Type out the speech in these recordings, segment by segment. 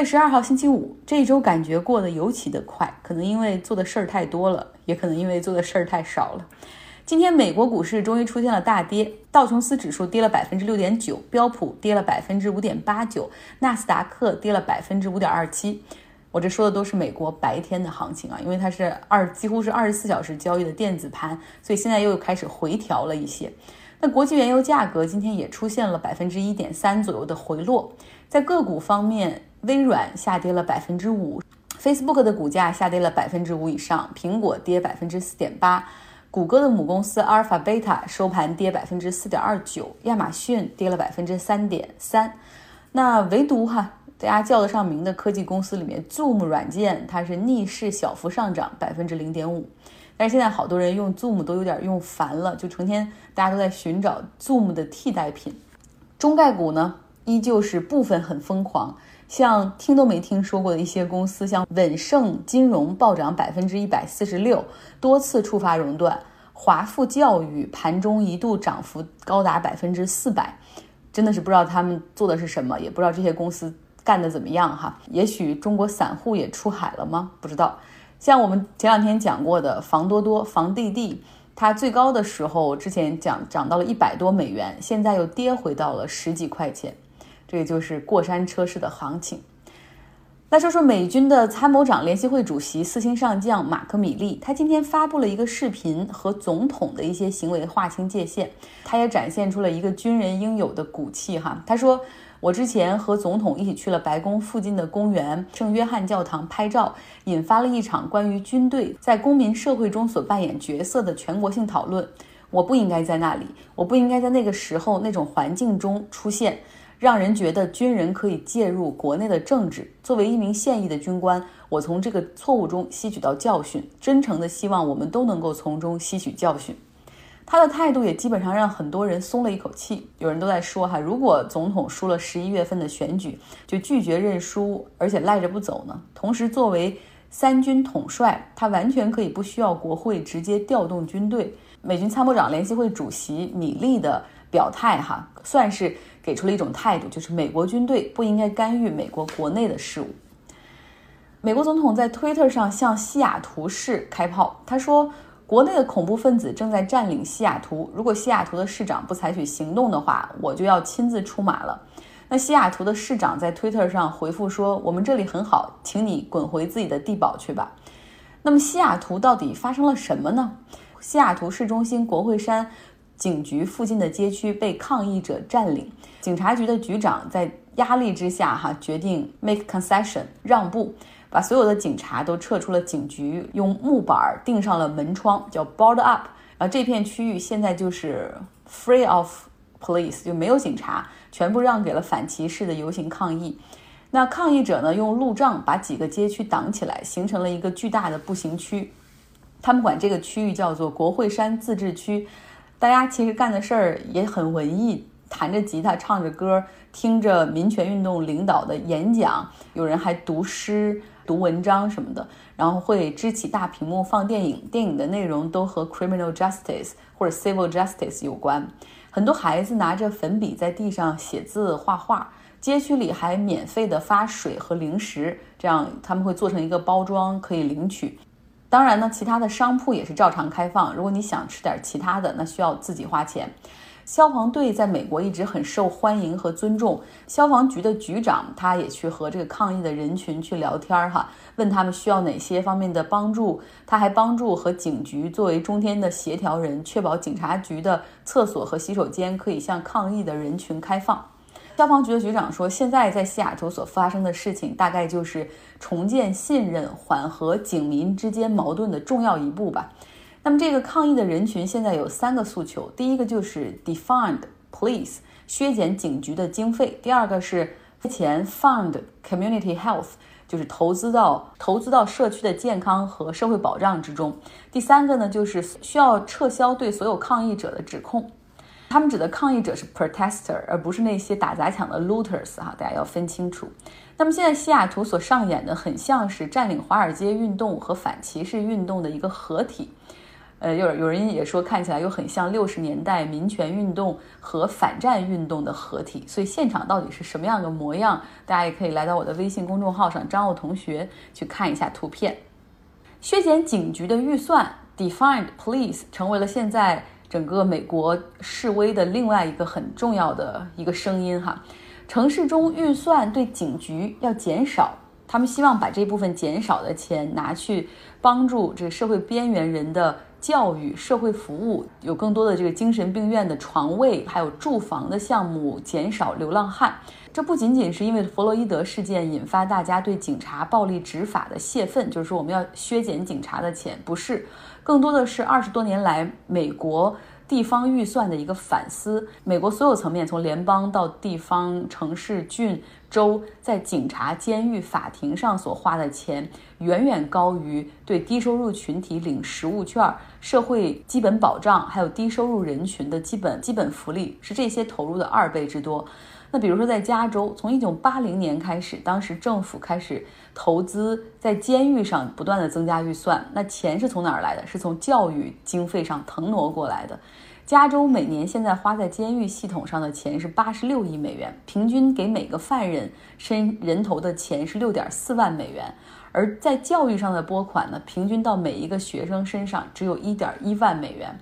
月十二号星期五，这一周感觉过得尤其的快，可能因为做的事儿太多了，也可能因为做的事儿太少了。今天美国股市终于出现了大跌，道琼斯指数跌了百分之六点九，标普跌了百分之五点八九，纳斯达克跌了百分之五点二七。我这说的都是美国白天的行情啊，因为它是二几乎是二十四小时交易的电子盘，所以现在又开始回调了一些。那国际原油价格今天也出现了百分之一点三左右的回落。在个股方面，微软下跌了百分之五，Facebook 的股价下跌了百分之五以上，苹果跌百分之四点八，谷歌的母公司阿尔法贝塔收盘跌百分之四点二九，亚马逊跌了百分之三点三。那唯独哈。大家叫得上名的科技公司里面，Zoom 软件它是逆势小幅上涨百分之零点五，但是现在好多人用 Zoom 都有点用烦了，就成天大家都在寻找 Zoom 的替代品。中概股呢，依旧是部分很疯狂，像听都没听说过的一些公司，像稳盛金融暴涨百分之一百四十六，多次触发熔断；华富教育盘中一度涨幅高达百分之四百，真的是不知道他们做的是什么，也不知道这些公司。干的怎么样哈？也许中国散户也出海了吗？不知道。像我们前两天讲过的房多多、房地地，它最高的时候之前讲涨到了一百多美元，现在又跌回到了十几块钱，这个就是过山车式的行情。来说说美军的参谋长联席会主席四星上将马克米利，他今天发布了一个视频，和总统的一些行为划清界限，他也展现出了一个军人应有的骨气哈。他说。我之前和总统一起去了白宫附近的公园圣约翰教堂拍照，引发了一场关于军队在公民社会中所扮演角色的全国性讨论。我不应该在那里，我不应该在那个时候那种环境中出现，让人觉得军人可以介入国内的政治。作为一名现役的军官，我从这个错误中吸取到教训，真诚的希望我们都能够从中吸取教训。他的态度也基本上让很多人松了一口气。有人都在说哈，如果总统输了十一月份的选举，就拒绝认输，而且赖着不走呢？同时，作为三军统帅，他完全可以不需要国会直接调动军队。美军参谋长联席会主席米利的表态哈，算是给出了一种态度，就是美国军队不应该干预美国国内的事务。美国总统在推特上向西雅图市开炮，他说。国内的恐怖分子正在占领西雅图，如果西雅图的市长不采取行动的话，我就要亲自出马了。那西雅图的市长在推特上回复说：“我们这里很好，请你滚回自己的地堡去吧。”那么西雅图到底发生了什么呢？西雅图市中心国会山警局附近的街区被抗议者占领，警察局的局长在压力之下，哈决定 make concession 让步。把所有的警察都撤出了警局，用木板钉上了门窗，叫 board up。然后这片区域现在就是 free of police，就没有警察，全部让给了反歧视的游行抗议。那抗议者呢，用路障把几个街区挡起来，形成了一个巨大的步行区。他们管这个区域叫做国会山自治区。大家其实干的事儿也很文艺，弹着吉他，唱着歌，听着民权运动领导的演讲，有人还读诗。读文章什么的，然后会支起大屏幕放电影，电影的内容都和 criminal justice 或者 civil justice 有关。很多孩子拿着粉笔在地上写字画画，街区里还免费的发水和零食，这样他们会做成一个包装可以领取。当然呢，其他的商铺也是照常开放。如果你想吃点其他的，那需要自己花钱。消防队在美国一直很受欢迎和尊重。消防局的局长他也去和这个抗议的人群去聊天儿哈，问他们需要哪些方面的帮助。他还帮助和警局作为中间的协调人，确保警察局的厕所和洗手间可以向抗议的人群开放。消防局的局长说，现在在西雅图所发生的事情，大概就是重建信任、缓和警民之间矛盾的重要一步吧。那么这个抗议的人群现在有三个诉求：第一个就是 defund police，削减警局的经费；第二个是之前 fund community health，就是投资到投资到社区的健康和社会保障之中；第三个呢，就是需要撤销对所有抗议者的指控。他们指的抗议者是 protester，而不是那些打砸抢的 looters 哈，大家要分清楚。那么现在西雅图所上演的很像是占领华尔街运动和反歧视运动的一个合体。呃，有有人也说看起来又很像六十年代民权运动和反战运动的合体，所以现场到底是什么样的模样？大家也可以来到我的微信公众号上，张奥同学去看一下图片。削减警局的预算，defund police 成为了现在整个美国示威的另外一个很重要的一个声音哈。城市中预算对警局要减少。他们希望把这部分减少的钱拿去帮助这个社会边缘人的教育、社会服务，有更多的这个精神病院的床位，还有住房的项目，减少流浪汉。这不仅仅是因为弗洛伊德事件引发大家对警察暴力执法的泄愤，就是说我们要削减警察的钱，不是，更多的是二十多年来美国。地方预算的一个反思，美国所有层面，从联邦到地方、城市、郡、州，在警察、监狱、法庭上所花的钱，远远高于对低收入群体领食物券、社会基本保障，还有低收入人群的基本基本福利，是这些投入的二倍之多。那比如说，在加州，从一九八零年开始，当时政府开始投资在监狱上，不断的增加预算。那钱是从哪儿来的？是从教育经费上腾挪过来的。加州每年现在花在监狱系统上的钱是八十六亿美元，平均给每个犯人身人头的钱是六点四万美元。而在教育上的拨款呢，平均到每一个学生身上只有一点一万美元。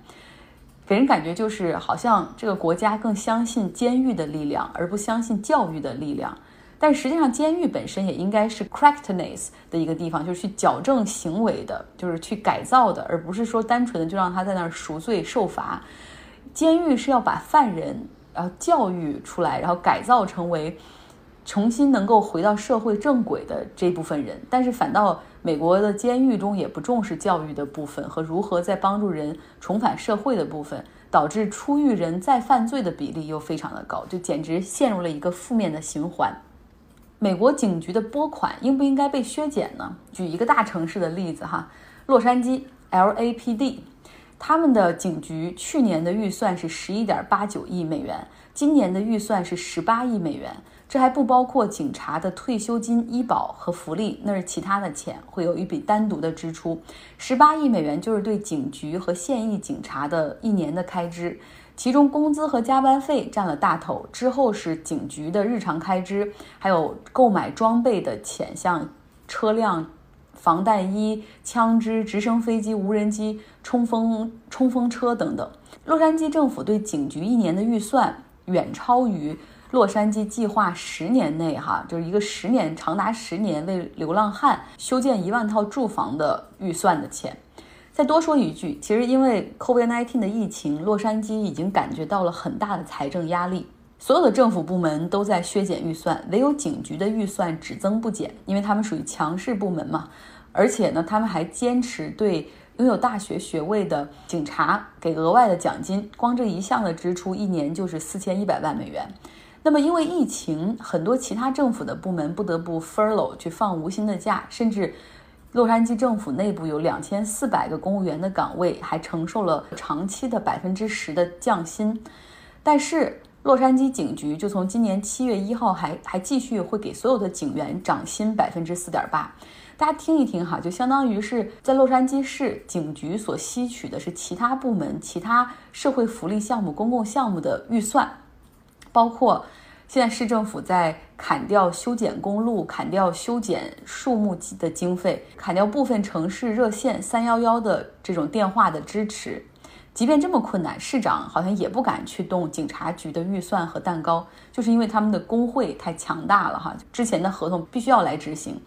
给人感觉就是好像这个国家更相信监狱的力量，而不相信教育的力量。但实际上，监狱本身也应该是 correctness 的一个地方，就是去矫正行为的，就是去改造的，而不是说单纯的就让他在那儿赎罪受罚。监狱是要把犯人然后教育出来，然后改造成为重新能够回到社会正轨的这部分人，但是反倒。美国的监狱中也不重视教育的部分和如何在帮助人重返社会的部分，导致出狱人再犯罪的比例又非常的高，就简直陷入了一个负面的循环。美国警局的拨款应不应该被削减呢？举一个大城市的例子哈，洛杉矶 LAPD，他们的警局去年的预算是十一点八九亿美元，今年的预算是十八亿美元。这还不包括警察的退休金、医保和福利，那是其他的钱，会有一笔单独的支出。十八亿美元就是对警局和现役警察的一年的开支，其中工资和加班费占了大头，之后是警局的日常开支，还有购买装备的钱，像车辆、防弹衣、枪支、直升飞机、无人机、冲锋冲锋车等等。洛杉矶政府对警局一年的预算远超于。洛杉矶计划十年内，哈，就是一个十年长达十年为流浪汉修建一万套住房的预算的钱。再多说一句，其实因为 COVID-19 的疫情，洛杉矶已经感觉到了很大的财政压力，所有的政府部门都在削减预算，唯有警局的预算只增不减，因为他们属于强势部门嘛。而且呢，他们还坚持对拥有大学学位的警察给额外的奖金，光这一项的支出一年就是四千一百万美元。那么，因为疫情，很多其他政府的部门不得不 furlough 去放无薪的假，甚至洛杉矶政府内部有两千四百个公务员的岗位还承受了长期的百分之十的降薪。但是，洛杉矶警局就从今年七月一号还还继续会给所有的警员涨薪百分之四点八。大家听一听哈，就相当于是在洛杉矶市警局所吸取的是其他部门、其他社会福利项目、公共项目的预算。包括现在市政府在砍掉修剪公路、砍掉修剪树木的经费、砍掉部分城市热线三幺幺的这种电话的支持。即便这么困难，市长好像也不敢去动警察局的预算和蛋糕，就是因为他们的工会太强大了哈。之前的合同必须要来执行。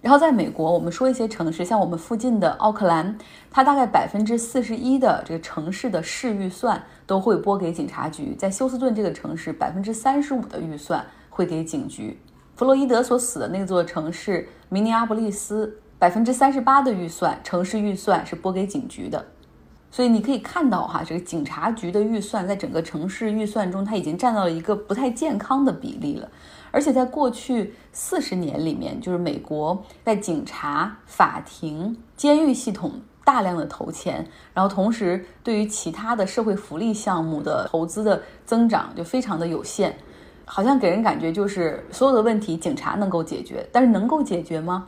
然后在美国，我们说一些城市，像我们附近的奥克兰，它大概百分之四十一的这个城市的市预算都会拨给警察局。在休斯顿这个城市，百分之三十五的预算会给警局。弗洛伊德所死的那座城市明尼阿波利斯，百分之三十八的预算城市预算是拨给警局的。所以你可以看到哈，这个警察局的预算在整个城市预算中，它已经占到了一个不太健康的比例了。而且在过去四十年里面，就是美国在警察、法庭、监狱系统大量的投钱，然后同时对于其他的社会福利项目的投资的增长就非常的有限，好像给人感觉就是所有的问题警察能够解决，但是能够解决吗？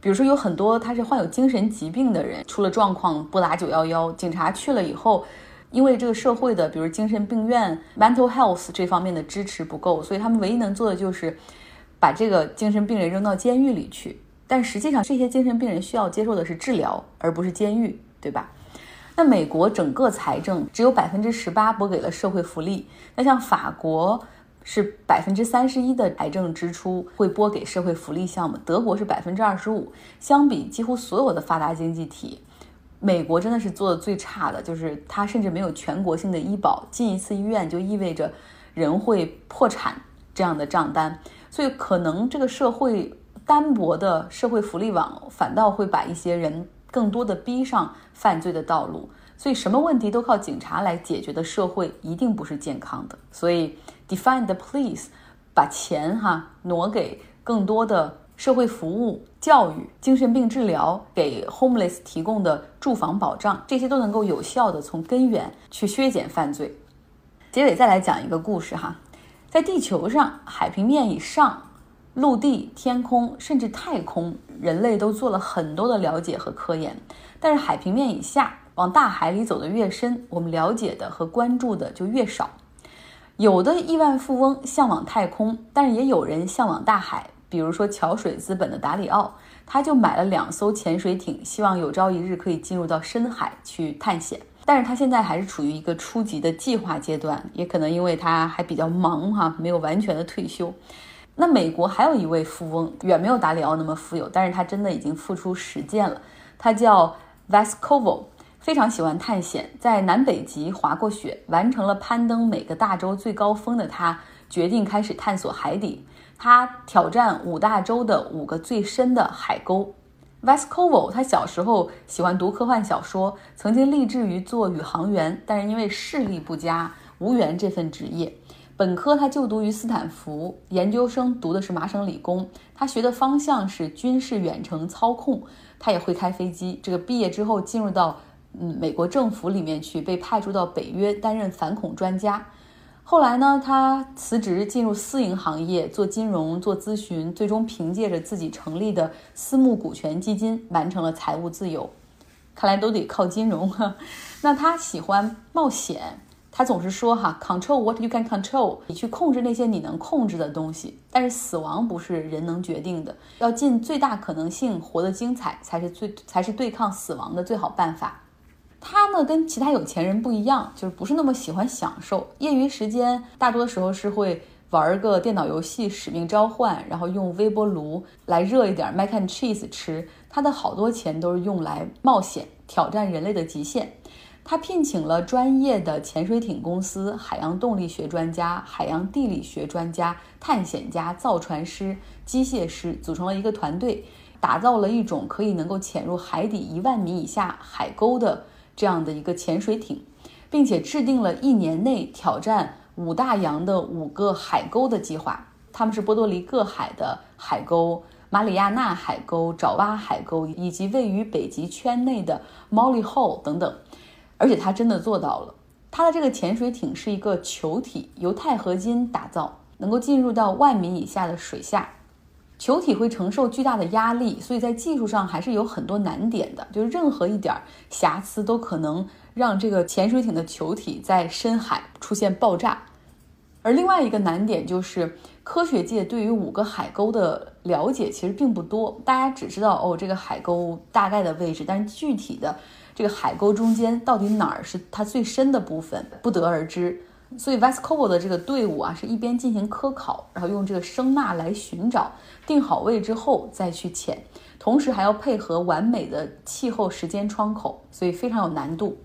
比如说有很多他是患有精神疾病的人，出了状况拨打九幺幺，警察去了以后，因为这个社会的比如精神病院 mental health 这方面的支持不够，所以他们唯一能做的就是把这个精神病人扔到监狱里去。但实际上，这些精神病人需要接受的是治疗，而不是监狱，对吧？那美国整个财政只有百分之十八拨给了社会福利，那像法国是百分之三十一的财政支出会拨给社会福利项目，德国是百分之二十五。相比几乎所有的发达经济体，美国真的是做的最差的，就是它甚至没有全国性的医保，进一次医院就意味着人会破产这样的账单，所以可能这个社会。单薄的社会福利网反倒会把一些人更多的逼上犯罪的道路，所以什么问题都靠警察来解决的社会一定不是健康的。所以，define the police，把钱哈挪给更多的社会服务、教育、精神病治疗，给 homeless 提供的住房保障，这些都能够有效的从根源去削减犯罪。结尾再来讲一个故事哈，在地球上海平面以上。陆地、天空，甚至太空，人类都做了很多的了解和科研。但是海平面以下，往大海里走的越深，我们了解的和关注的就越少。有的亿万富翁向往太空，但是也有人向往大海。比如说桥水资本的达里奥，他就买了两艘潜水艇，希望有朝一日可以进入到深海去探险。但是他现在还是处于一个初级的计划阶段，也可能因为他还比较忙哈，没有完全的退休。那美国还有一位富翁，远没有达里奥那么富有，但是他真的已经付出实践了。他叫 Vascovo，非常喜欢探险，在南北极滑过雪，完成了攀登每个大洲最高峰的他，决定开始探索海底。他挑战五大洲的五个最深的海沟。Vascovo 他小时候喜欢读科幻小说，曾经立志于做宇航员，但是因为视力不佳，无缘这份职业。本科他就读于斯坦福，研究生读的是麻省理工。他学的方向是军事远程操控，他也会开飞机。这个毕业之后进入到嗯美国政府里面去，被派驻到北约担任反恐专家。后来呢，他辞职进入私营行业做金融、做咨询，最终凭借着自己成立的私募股权基金完成了财务自由。看来都得靠金融。那他喜欢冒险。他总是说哈，control what you can control，你去控制那些你能控制的东西。但是死亡不是人能决定的，要尽最大可能性活得精彩，才是最才是对抗死亡的最好办法。他呢，跟其他有钱人不一样，就是不是那么喜欢享受，业余时间大多时候是会玩个电脑游戏《使命召唤》，然后用微波炉来热一点 Macan cheese 吃。他的好多钱都是用来冒险，挑战人类的极限。他聘请了专业的潜水艇公司、海洋动力学专家、海洋地理学专家、探险家、造船师、机械师，组成了一个团队，打造了一种可以能够潜入海底一万米以下海沟的这样的一个潜水艇，并且制定了一年内挑战五大洋的五个海沟的计划。他们是波多黎各海的海沟、马里亚纳海沟、爪哇海沟，以及位于北极圈内的 Molly Hole 等等。而且他真的做到了，他的这个潜水艇是一个球体，由钛合金打造，能够进入到万米以下的水下。球体会承受巨大的压力，所以在技术上还是有很多难点的，就是任何一点瑕疵都可能让这个潜水艇的球体在深海出现爆炸。而另外一个难点就是，科学界对于五个海沟的了解其实并不多，大家只知道哦这个海沟大概的位置，但是具体的。这个海沟中间到底哪儿是它最深的部分，不得而知。所以 Vascovo 的这个队伍啊，是一边进行科考，然后用这个声呐来寻找，定好位之后再去潜，同时还要配合完美的气候时间窗口，所以非常有难度。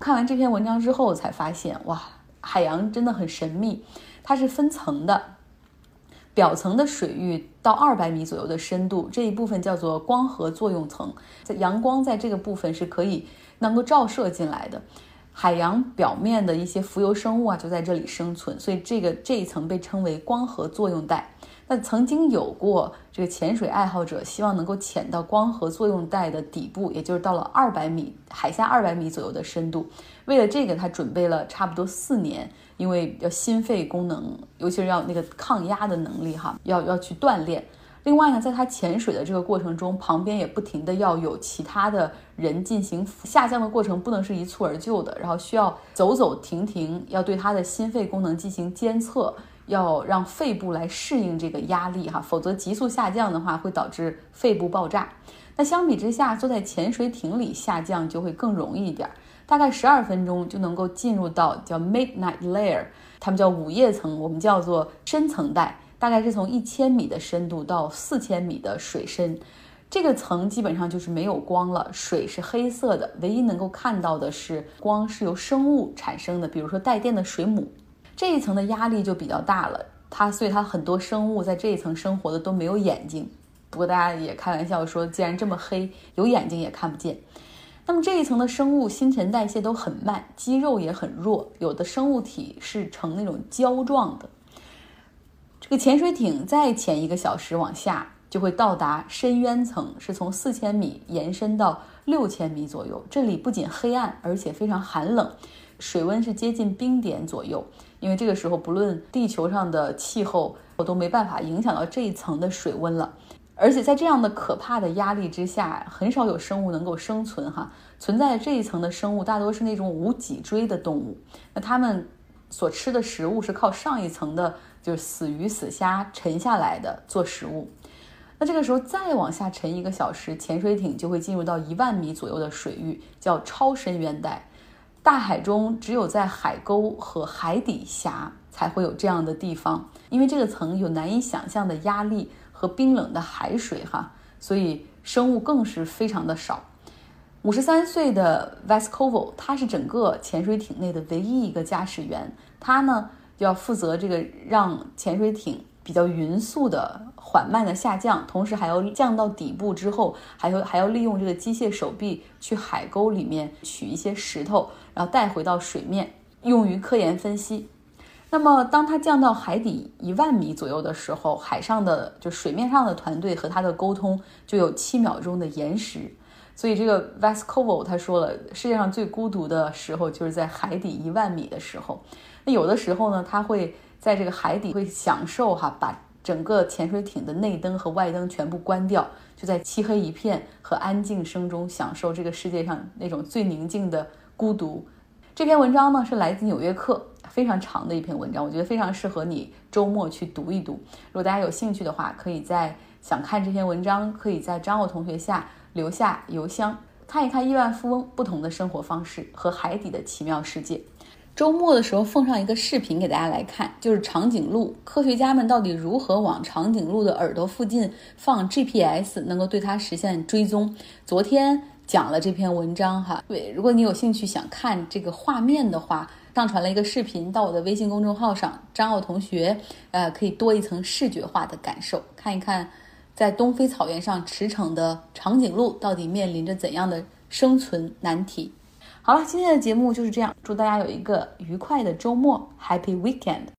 看完这篇文章之后，才发现哇，海洋真的很神秘，它是分层的。表层的水域到二百米左右的深度，这一部分叫做光合作用层，在阳光在这个部分是可以能够照射进来的，海洋表面的一些浮游生物啊就在这里生存，所以这个这一层被称为光合作用带。那曾经有过这个潜水爱好者希望能够潜到光合作用带的底部，也就是到了二百米海下二百米左右的深度。为了这个，他准备了差不多四年，因为要心肺功能，尤其是要那个抗压的能力哈，要要去锻炼。另外呢，在他潜水的这个过程中，旁边也不停的要有其他的人进行下降的过程，不能是一蹴而就的，然后需要走走停停，要对他的心肺功能进行监测，要让肺部来适应这个压力哈，否则急速下降的话会导致肺部爆炸。那相比之下，坐在潜水艇里下降就会更容易一点，大概十二分钟就能够进入到叫 midnight layer，他们叫午夜层，我们叫做深层带。大概是从一千米的深度到四千米的水深，这个层基本上就是没有光了，水是黑色的，唯一能够看到的是光是由生物产生的，比如说带电的水母。这一层的压力就比较大了，它所以它很多生物在这一层生活的都没有眼睛。不过大家也开玩笑说，既然这么黑，有眼睛也看不见。那么这一层的生物新陈代谢都很慢，肌肉也很弱，有的生物体是呈那种胶状的。这个潜水艇再潜一个小时往下，就会到达深渊层，是从四千米延伸到六千米左右。这里不仅黑暗，而且非常寒冷，水温是接近冰点左右。因为这个时候，不论地球上的气候，我都没办法影响到这一层的水温了。而且在这样的可怕的压力之下，很少有生物能够生存。哈，存在这一层的生物大多是那种无脊椎的动物，那它们所吃的食物是靠上一层的。就是死鱼死虾沉下来的做食物，那这个时候再往下沉一个小时，潜水艇就会进入到一万米左右的水域，叫超深渊带。大海中只有在海沟和海底峡才会有这样的地方，因为这个层有难以想象的压力和冰冷的海水哈，所以生物更是非常的少。五十三岁的 Vascovo，他是整个潜水艇内的唯一一个驾驶员，他呢。就要负责这个让潜水艇比较匀速的缓慢的下降，同时还要降到底部之后，还要还要利用这个机械手臂去海沟里面取一些石头，然后带回到水面，用于科研分析。那么当它降到海底一万米左右的时候，海上的就水面上的团队和它的沟通就有七秒钟的延时。所以这个 Vascovo 他说了，世界上最孤独的时候就是在海底一万米的时候。那有的时候呢，他会在这个海底会享受哈，把整个潜水艇的内灯和外灯全部关掉，就在漆黑一片和安静声中享受这个世界上那种最宁静的孤独。这篇文章呢是来自《纽约客》，非常长的一篇文章，我觉得非常适合你周末去读一读。如果大家有兴趣的话，可以在想看这篇文章，可以在张奥同学下留下邮箱，看一看亿万富翁不同的生活方式和海底的奇妙世界。周末的时候奉上一个视频给大家来看，就是长颈鹿科学家们到底如何往长颈鹿的耳朵附近放 GPS，能够对它实现追踪。昨天讲了这篇文章哈，对，如果你有兴趣想看这个画面的话，上传了一个视频到我的微信公众号上，张奥同学，呃，可以多一层视觉化的感受，看一看在东非草原上驰骋的长颈鹿到底面临着怎样的生存难题。好了，今天的节目就是这样。祝大家有一个愉快的周末，Happy Weekend！